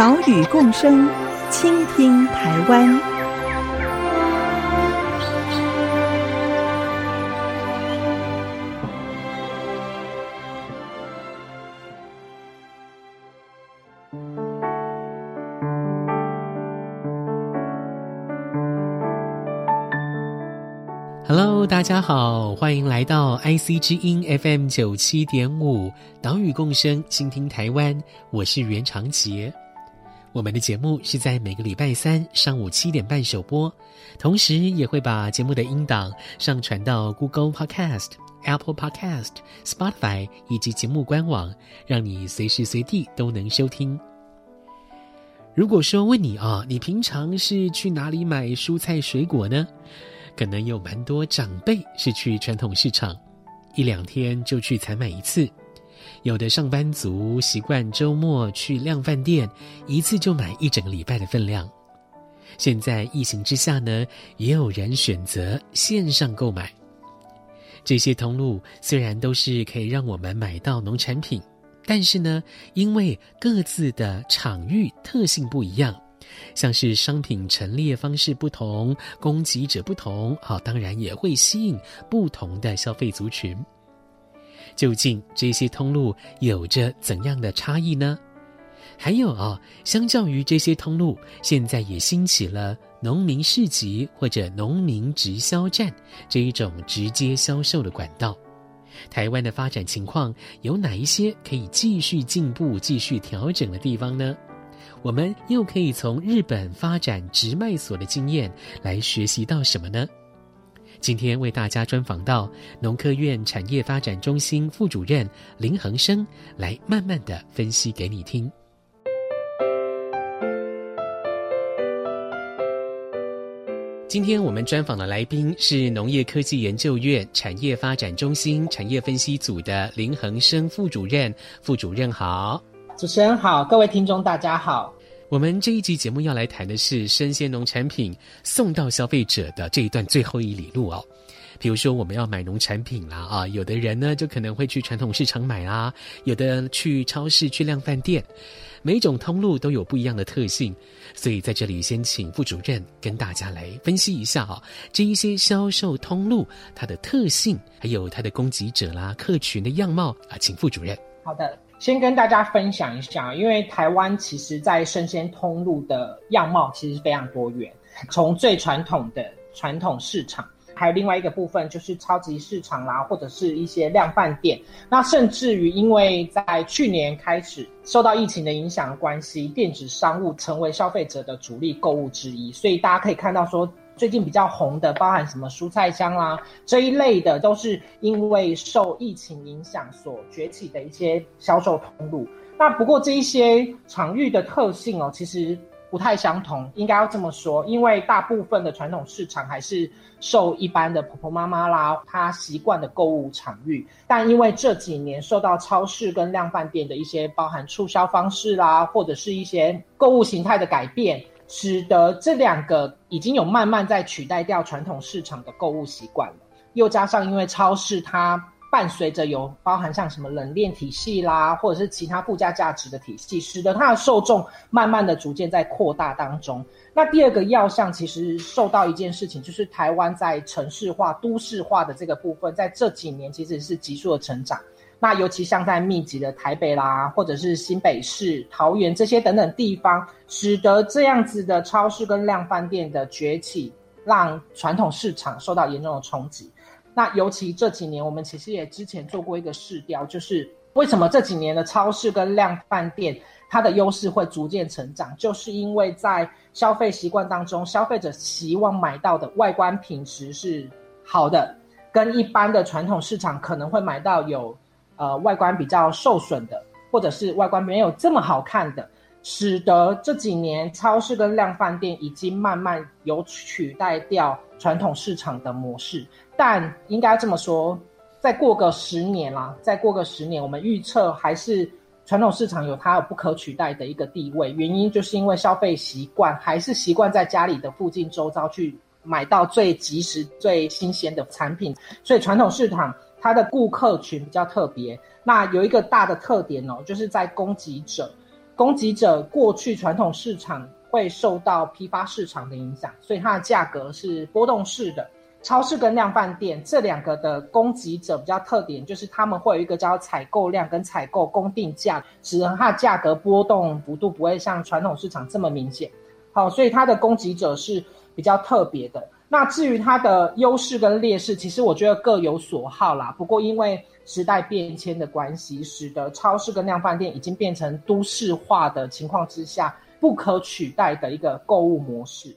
岛屿共生，倾听台湾。Hello，大家好，欢迎来到 IC 之音 FM 九七点五，岛屿共生，倾听台湾。我是袁长杰。我们的节目是在每个礼拜三上午七点半首播，同时也会把节目的音档上传到 Google Podcast、Apple Podcast、Spotify 以及节目官网，让你随时随地都能收听。如果说问你啊，你平常是去哪里买蔬菜水果呢？可能有蛮多长辈是去传统市场，一两天就去采买一次。有的上班族习惯周末去量贩店，一次就买一整个礼拜的分量。现在疫情之下呢，也有人选择线上购买。这些通路虽然都是可以让我们买到农产品，但是呢，因为各自的场域特性不一样，像是商品陈列方式不同，供给者不同，好，当然也会吸引不同的消费族群。究竟这些通路有着怎样的差异呢？还有啊、哦，相较于这些通路，现在也兴起了农民市集或者农民直销站这一种直接销售的管道。台湾的发展情况有哪一些可以继续进步、继续调整的地方呢？我们又可以从日本发展直卖所的经验来学习到什么呢？今天为大家专访到农科院产业发展中心副主任林恒生，来慢慢的分析给你听。今天我们专访的来宾是农业科技研究院产业发展中心产业分析组的林恒生副主任。副主任好，主持人好，各位听众大家好。我们这一集节目要来谈的是生鲜农产品送到消费者的这一段最后一里路哦。比如说我们要买农产品啦啊，有的人呢就可能会去传统市场买啦，有的去超市、去量贩店，每一种通路都有不一样的特性。所以在这里先请副主任跟大家来分析一下啊，这一些销售通路它的特性，还有它的供给者啦、客群的样貌啊，请副主任。好的。先跟大家分享一下，因为台湾其实在生鲜通路的样貌其实非常多元，从最传统的传统市场，还有另外一个部分就是超级市场啦，或者是一些量贩店。那甚至于因为在去年开始受到疫情的影响的关系，电子商务成为消费者的主力购物之一，所以大家可以看到说。最近比较红的，包含什么蔬菜箱啦这一类的，都是因为受疫情影响所崛起的一些销售通路。那不过这一些场域的特性哦，其实不太相同，应该要这么说，因为大部分的传统市场还是受一般的婆婆妈妈啦，她习惯的购物场域。但因为这几年受到超市跟量贩店的一些包含促销方式啦，或者是一些购物形态的改变。使得这两个已经有慢慢在取代掉传统市场的购物习惯了，又加上因为超市它伴随着有包含像什么冷链体系啦，或者是其他附加价值的体系，使得它的受众慢慢的逐渐在扩大当中。那第二个要项其实受到一件事情，就是台湾在城市化、都市化的这个部分，在这几年其实是急速的成长。那尤其像在密集的台北啦，或者是新北市、桃园这些等等地方，使得这样子的超市跟量贩店的崛起，让传统市场受到严重的冲击。那尤其这几年，我们其实也之前做过一个市调，就是为什么这几年的超市跟量贩店它的优势会逐渐成长，就是因为在消费习惯当中，消费者希望买到的外观品质是好的，跟一般的传统市场可能会买到有。呃，外观比较受损的，或者是外观没有这么好看的，使得这几年超市跟量贩店已经慢慢有取代掉传统市场的模式。但应该这么说，再过个十年啦，再过个十年，我们预测还是传统市场有它不可取代的一个地位。原因就是因为消费习惯还是习惯在家里的附近周遭去买到最及时、最新鲜的产品，所以传统市场它的顾客群比较特别。那有一个大的特点哦，就是在供给者，供给者过去传统市场会受到批发市场的影响，所以它的价格是波动式的。超市跟量贩店这两个的供给者比较特点，就是他们会有一个叫采购量跟采购供定价，使得它的价格波动幅度不会像传统市场这么明显。好，所以它的供给者是比较特别的。那至于它的优势跟劣势，其实我觉得各有所好啦。不过因为时代变迁的关系，使得超市跟量贩店已经变成都市化的情况之下不可取代的一个购物模式。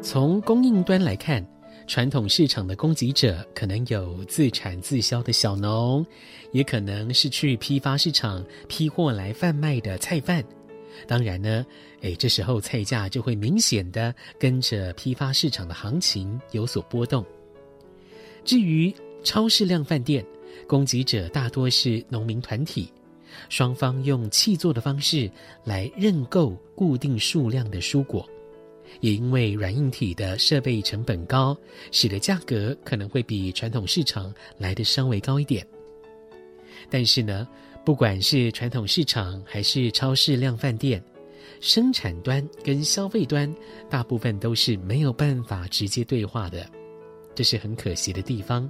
从供应端来看，传统市场的供给者可能有自产自销的小农，也可能是去批发市场批货来贩卖的菜贩。当然呢，诶，这时候菜价就会明显的跟着批发市场的行情有所波动。至于超市量贩店，供给者大多是农民团体，双方用契作的方式来认购固定数量的蔬果。也因为软硬体的设备成本高，使得价格可能会比传统市场来的稍微高一点。但是呢，不管是传统市场还是超市量贩店，生产端跟消费端大部分都是没有办法直接对话的，这是很可惜的地方。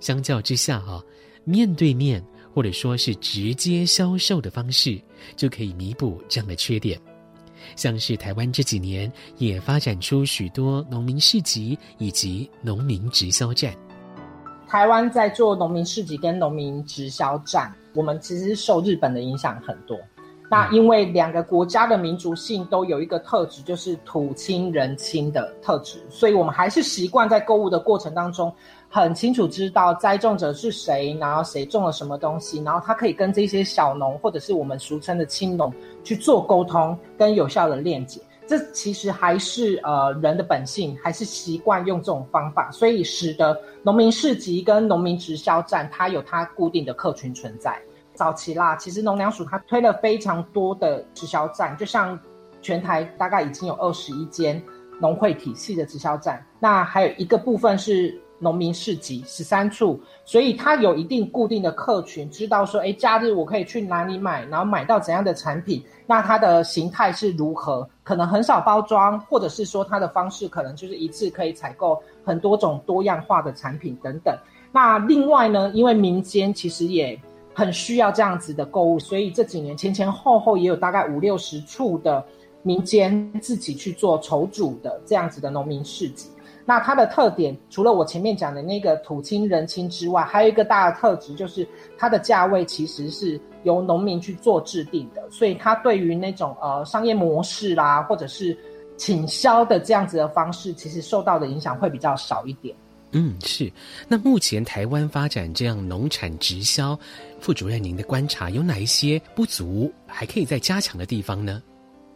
相较之下啊，面对面或者说是直接销售的方式，就可以弥补这样的缺点。像是台湾这几年也发展出许多农民市集以及农民直销站。台湾在做农民市集跟农民直销站，我们其实受日本的影响很多。那因为两个国家的民族性都有一个特质，就是土亲人亲的特质，所以我们还是习惯在购物的过程当中，很清楚知道栽种者是谁，然后谁种了什么东西，然后他可以跟这些小农或者是我们俗称的青农去做沟通跟有效的链接。这其实还是呃人的本性，还是习惯用这种方法，所以使得农民市集跟农民直销站，它有它固定的客群存在。早期啦，其实农粮署它推了非常多的直销站，就像全台大概已经有二十一间农会体系的直销站，那还有一个部分是农民市集十三处，所以它有一定固定的客群，知道说，哎，假日我可以去哪里买，然后买到怎样的产品，那它的形态是如何，可能很少包装，或者是说它的方式可能就是一次可以采购很多种多样化的产品等等。那另外呢，因为民间其实也很需要这样子的购物，所以这几年前前后后也有大概五六十处的民间自己去做筹组的这样子的农民市集。那它的特点，除了我前面讲的那个土亲人亲之外，还有一个大的特质，就是它的价位其实是由农民去做制定的，所以它对于那种呃商业模式啦，或者是倾销的这样子的方式，其实受到的影响会比较少一点。嗯，是。那目前台湾发展这样农产直销，副主任您的观察有哪一些不足，还可以再加强的地方呢？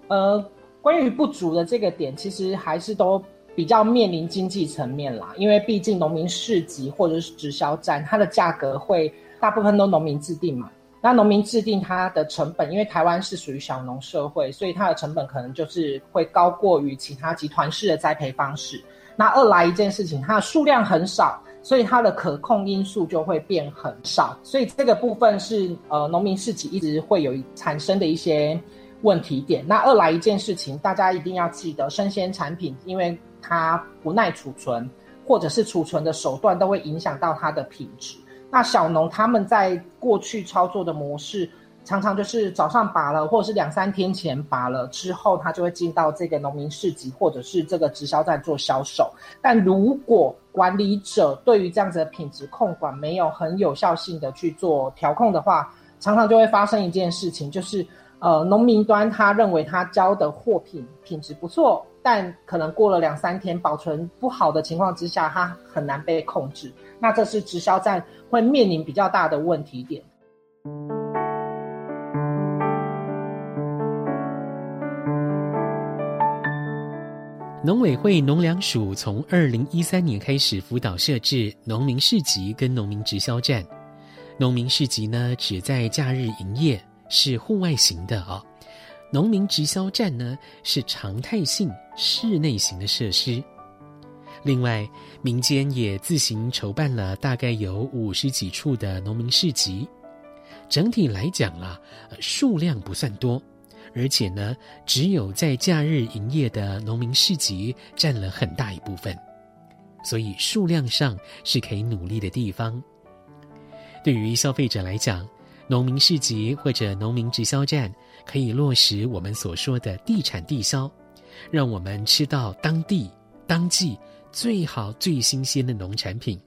呃，关于不足的这个点，其实还是都比较面临经济层面啦，因为毕竟农民市集或者是直销站，它的价格会大部分都农民制定嘛。那农民制定它的成本，因为台湾是属于小农社会，所以它的成本可能就是会高过于其他集团式的栽培方式。那二来一件事情，它的数量很少，所以它的可控因素就会变很少，所以这个部分是呃农民市集一直会有产生的一些问题点。那二来一件事情，大家一定要记得，生鲜产品因为它不耐储存，或者是储存的手段都会影响到它的品质。那小农他们在过去操作的模式，常常就是早上拔了，或者是两三天前拔了之后，他就会进到这个农民市集或者是这个直销站做销售。但如果管理者对于这样子的品质控管没有很有效性的去做调控的话，常常就会发生一件事情，就是呃，农民端他认为他交的货品品质不错，但可能过了两三天保存不好的情况之下，它很难被控制。那这是直销站会面临比较大的问题点。农委会农粮署从二零一三年开始辅导设置农民市集跟农民直销站。农民市集呢，只在假日营业，是户外型的、哦。农民直销站呢，是常态性室内型的设施。另外，民间也自行筹办了大概有五十几处的农民市集，整体来讲啊，数量不算多。而且呢，只有在假日营业的农民市集占了很大一部分，所以数量上是可以努力的地方。对于消费者来讲，农民市集或者农民直销站可以落实我们所说的地产地销，让我们吃到当地当季最好最新鲜的农产品，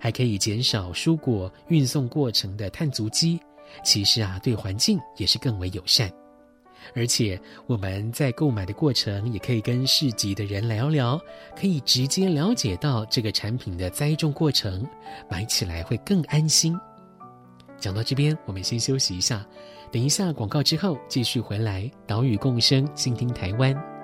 还可以减少蔬果运送过程的碳足迹。其实啊，对环境也是更为友善。而且我们在购买的过程，也可以跟市集的人聊聊，可以直接了解到这个产品的栽种过程，买起来会更安心。讲到这边，我们先休息一下，等一下广告之后继续回来。岛屿共生，倾听台湾。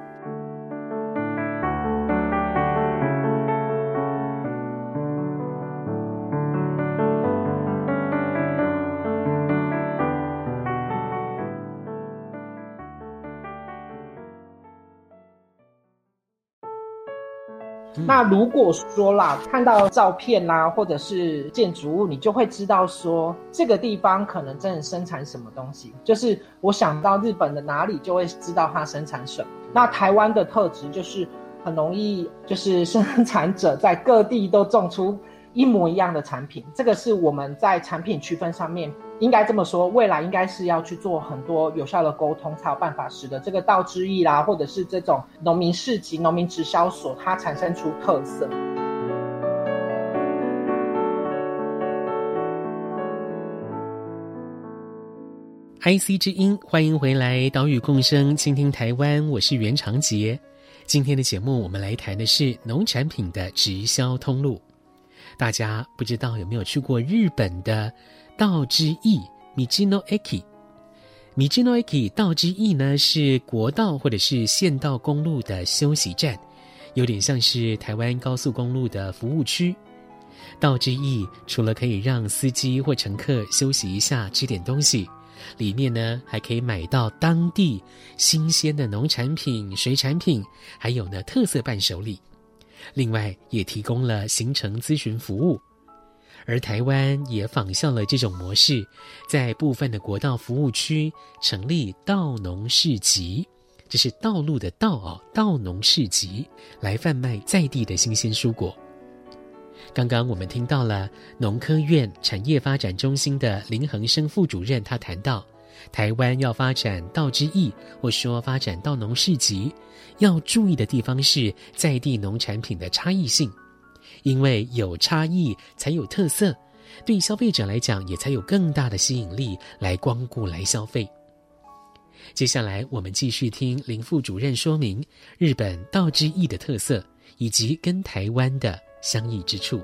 那如果说啦，看到照片啦，或者是建筑物，你就会知道说这个地方可能真的生产什么东西。就是我想到日本的哪里，就会知道它生产什么。那台湾的特质就是很容易，就是生产者在各地都种出一模一样的产品。这个是我们在产品区分上面。应该这么说，未来应该是要去做很多有效的沟通，才有办法使得这个道之驿啦，或者是这种农民市集、农民直销所，它产生出特色。IC 之音，欢迎回来，岛屿共生，倾听台湾，我是袁长杰。今天的节目，我们来谈的是农产品的直销通路。大家不知道有没有去过日本的？道之驿，Michino Eki，Michino Eki，道之驿呢是国道或者是县道公路的休息站，有点像是台湾高速公路的服务区。道之驿除了可以让司机或乘客休息一下、吃点东西，里面呢还可以买到当地新鲜的农产品、水产品，还有呢特色伴手礼。另外也提供了行程咨询服务。而台湾也仿效了这种模式，在部分的国道服务区成立道农市集，这是道路的道哦，道农市集来贩卖在地的新鲜蔬果。刚刚我们听到了农科院产业发展中心的林恒生副主任，他谈到，台湾要发展道之驿，或说发展道农市集，要注意的地方是在地农产品的差异性。因为有差异才有特色，对消费者来讲也才有更大的吸引力来光顾来消费。接下来我们继续听林副主任说明日本道之驿的特色以及跟台湾的相异之处。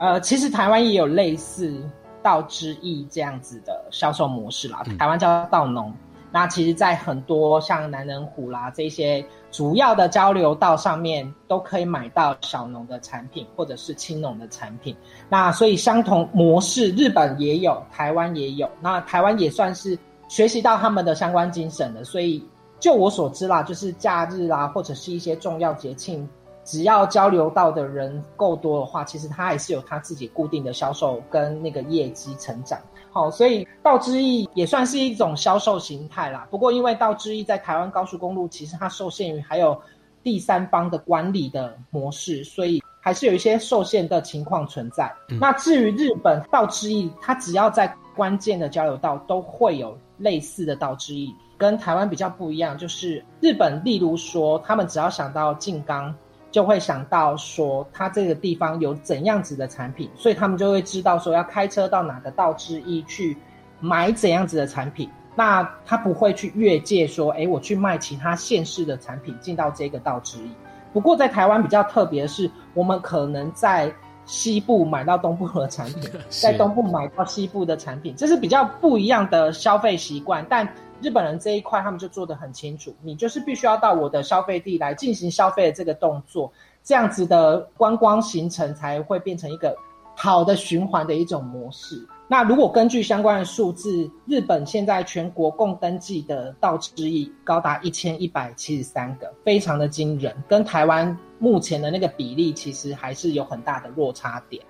呃，其实台湾也有类似道之驿这样子的销售模式啦，台湾叫道农。那其实，在很多像南仁虎啦这些主要的交流道上面，都可以买到小农的产品或者是青农的产品。那所以相同模式，日本也有，台湾也有。那台湾也算是学习到他们的相关精神的。所以就我所知啦，就是假日啦，或者是一些重要节庆，只要交流到的人够多的话，其实他还是有他自己固定的销售跟那个业绩成长。好，所以道之驿也算是一种销售形态啦。不过，因为道之驿在台湾高速公路，其实它受限于还有第三方的管理的模式，所以还是有一些受限的情况存在。嗯、那至于日本道之驿，它只要在关键的交流道都会有类似的道之驿，跟台湾比较不一样，就是日本，例如说，他们只要想到静冈。就会想到说，他这个地方有怎样子的产品，所以他们就会知道说要开车到哪个道之一去买怎样子的产品。那他不会去越界说，哎，我去卖其他县市的产品进到这个道之一。不过在台湾比较特别的是，我们可能在西部买到东部的产品，在东部买到西部的产品，这是比较不一样的消费习惯。但日本人这一块他们就做得很清楚，你就是必须要到我的消费地来进行消费的这个动作，这样子的观光行程才会变成一个好的循环的一种模式。那如果根据相关的数字，日本现在全国共登记的道之驿高达一千一百七十三个，非常的惊人，跟台湾目前的那个比例其实还是有很大的落差点。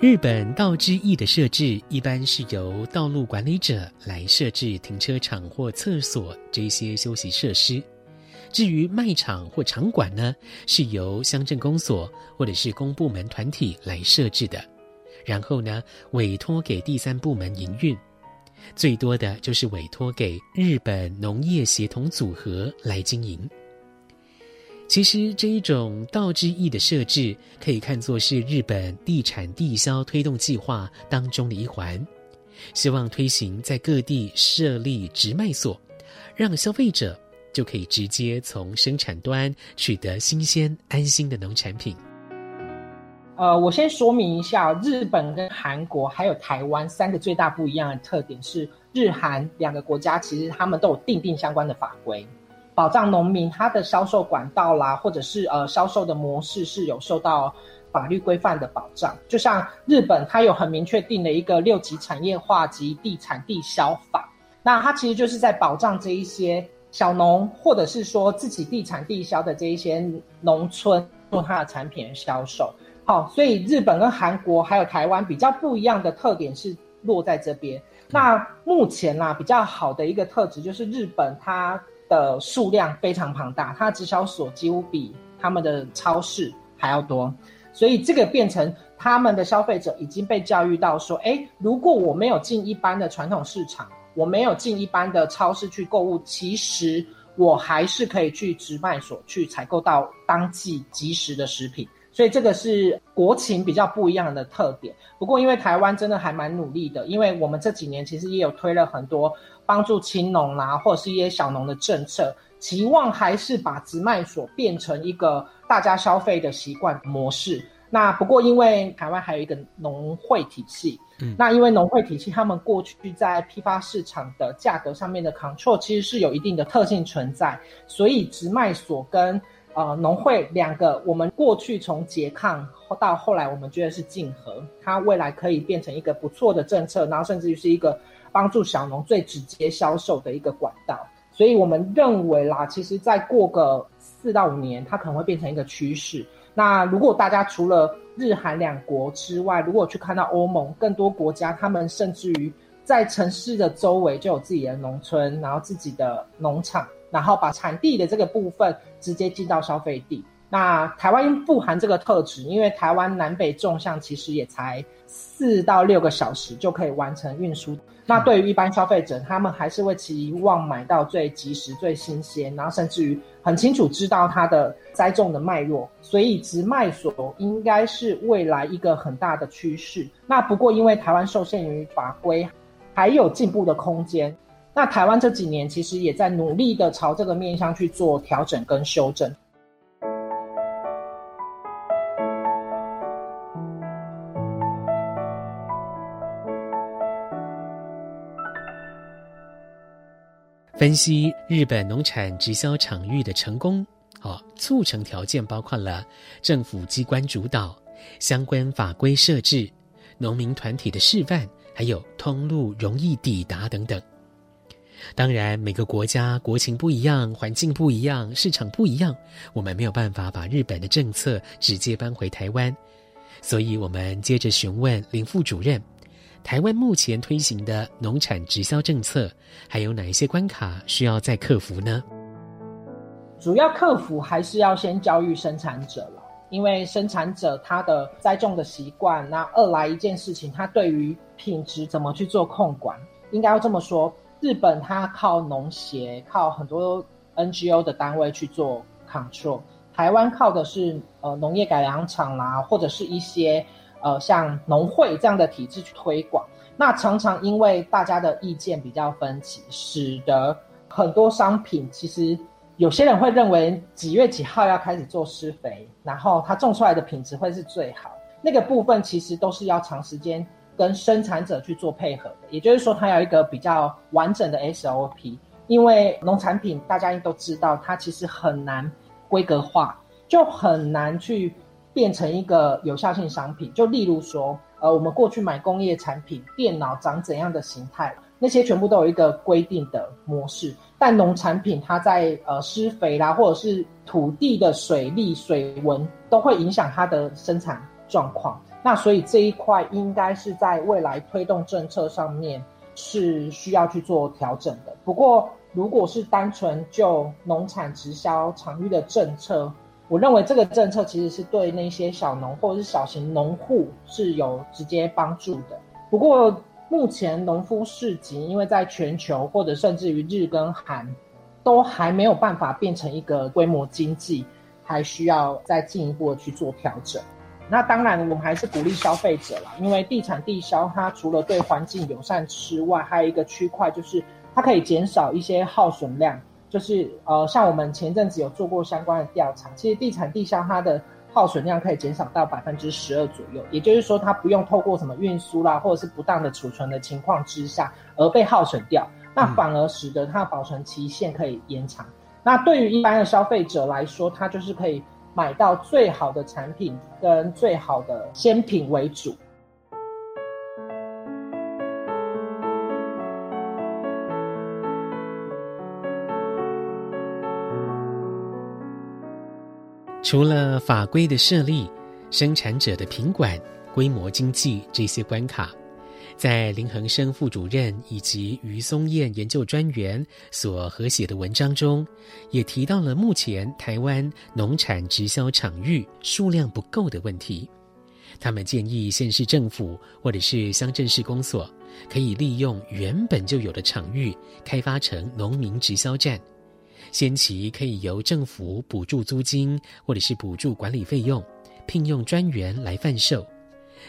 日本道之驿的设置一般是由道路管理者来设置停车场或厕所这些休息设施。至于卖场或场馆呢，是由乡镇公所或者是公部门团体来设置的，然后呢，委托给第三部门营运，最多的就是委托给日本农业协同组合来经营。其实这一种道之驿的设置，可以看作是日本地产地销推动计划当中的一环，希望推行在各地设立直卖所，让消费者。就可以直接从生产端取得新鲜安心的农产品。呃，我先说明一下，日本跟韩国还有台湾三个最大不一样的特点是，日韩两个国家其实他们都有订定相关的法规，保障农民他的销售管道啦，或者是呃销售的模式是有受到法律规范的保障。就像日本，它有很明确定的一个六级产业化及地产地销法，那它其实就是在保障这一些。小农或者是说自己地产地销的这一些农村做它的产品的销售，好，所以日本跟韩国还有台湾比较不一样的特点是落在这边。那目前啦、比较好的一个特质就是日本它的数量非常庞大，它的直销所几乎比他们的超市还要多，所以这个变成他们的消费者已经被教育到说，哎，如果我没有进一般的传统市场。我没有进一般的超市去购物，其实我还是可以去直卖所去采购到当季即时的食品，所以这个是国情比较不一样的特点。不过，因为台湾真的还蛮努力的，因为我们这几年其实也有推了很多帮助青农啦，或者是一些小农的政策，期望还是把直卖所变成一个大家消费的习惯模式。那不过，因为台湾还有一个农会体系。嗯，那因为农会体系，他们过去在批发市场的价格上面的 control 其实是有一定的特性存在，所以直卖所跟呃农会两个，我们过去从拮抗到后来，我们觉得是竞合，它未来可以变成一个不错的政策，然后甚至于是一个帮助小农最直接销售的一个管道，所以我们认为啦，其实再过个四到五年，它可能会变成一个趋势。那如果大家除了日韩两国之外，如果去看到欧盟更多国家，他们甚至于在城市的周围就有自己的农村，然后自己的农场，然后把产地的这个部分直接进到消费地。那台湾不含这个特质，因为台湾南北纵向其实也才四到六个小时就可以完成运输。那对于一般消费者，他们还是会期望买到最及时、最新鲜，然后甚至于很清楚知道它的栽种的脉络，所以直卖所应该是未来一个很大的趋势。那不过因为台湾受限于法规，还有进步的空间。那台湾这几年其实也在努力的朝这个面向去做调整跟修正。分析日本农产直销场域的成功，哦，促成条件包括了政府机关主导、相关法规设置、农民团体的示范，还有通路容易抵达等等。当然，每个国家国情不一样，环境不一样，市场不一样，我们没有办法把日本的政策直接搬回台湾，所以我们接着询问林副主任。台湾目前推行的农产直销政策，还有哪一些关卡需要再克服呢？主要克服还是要先教育生产者了，因为生产者他的栽种的习惯，那二来一件事情，他对于品质怎么去做控管，应该要这么说，日本它靠农协，靠很多 NGO 的单位去做 control，台湾靠的是呃农业改良场啦，或者是一些。呃像农会这样的体制去推广。那常常因为大家的意见比较分歧，使得很多商品其实有些人会认为几月几号要开始做施肥，然后它种出来的品质会是最好。那个部分其实都是要长时间跟生产者去做配合的，也就是说，它有一个比较完整的 SOP。因为农产品大家都知道，它其实很难规格化，就很难去变成一个有效性商品。就例如说。呃，我们过去买工业产品，电脑长怎样的形态，那些全部都有一个规定的模式。但农产品它在呃施肥啦，或者是土地的水利、水文，都会影响它的生产状况。那所以这一块应该是在未来推动政策上面是需要去做调整的。不过，如果是单纯就农产直销场域的政策，我认为这个政策其实是对那些小农或者是小型农户是有直接帮助的。不过目前农夫市集，因为在全球或者甚至于日跟韩，都还没有办法变成一个规模经济，还需要再进一步的去做调整。那当然，我们还是鼓励消费者啦，因为地产地销它除了对环境友善之外，还有一个区块就是它可以减少一些耗损量。就是呃，像我们前阵子有做过相关的调查，其实地产地销它的耗损量可以减少到百分之十二左右，也就是说它不用透过什么运输啦，或者是不当的储存的情况之下而被耗损掉，那反而使得它的保存期限可以延长。那对于一般的消费者来说，它就是可以买到最好的产品跟最好的鲜品为主。除了法规的设立、生产者的品管、规模经济这些关卡，在林恒生副主任以及于松燕研究专员所合写的文章中，也提到了目前台湾农产直销场域数量不够的问题。他们建议县市政府或者是乡镇市公所，可以利用原本就有的场域，开发成农民直销站。先期可以由政府补助租金，或者是补助管理费用，聘用专员来贩售。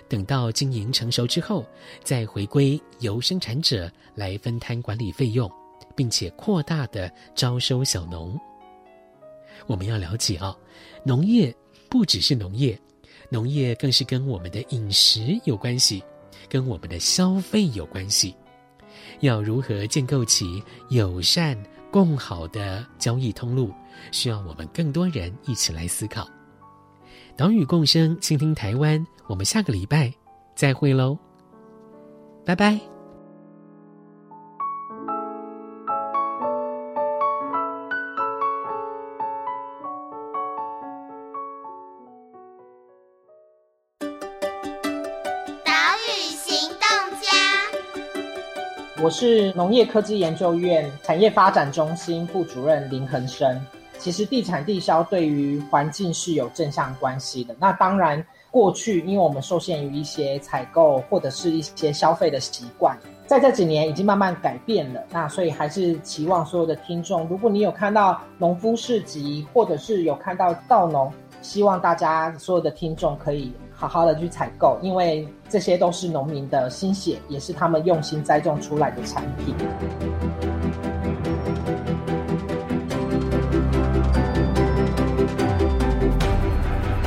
等到经营成熟之后，再回归由生产者来分摊管理费用，并且扩大的招收小农。我们要了解啊、哦，农业不只是农业，农业更是跟我们的饮食有关系，跟我们的消费有关系。要如何建构起友善，更好的交易通路，需要我们更多人一起来思考。岛屿共生，倾听台湾。我们下个礼拜再会喽，拜拜。我是农业科技研究院产业发展中心副主任林恒生。其实地产地销对于环境是有正向关系的。那当然，过去因为我们受限于一些采购或者是一些消费的习惯，在这几年已经慢慢改变了。那所以还是期望所有的听众，如果你有看到农夫市集，或者是有看到稻农，希望大家所有的听众可以。好好的去采购，因为这些都是农民的心血，也是他们用心栽种出来的产品。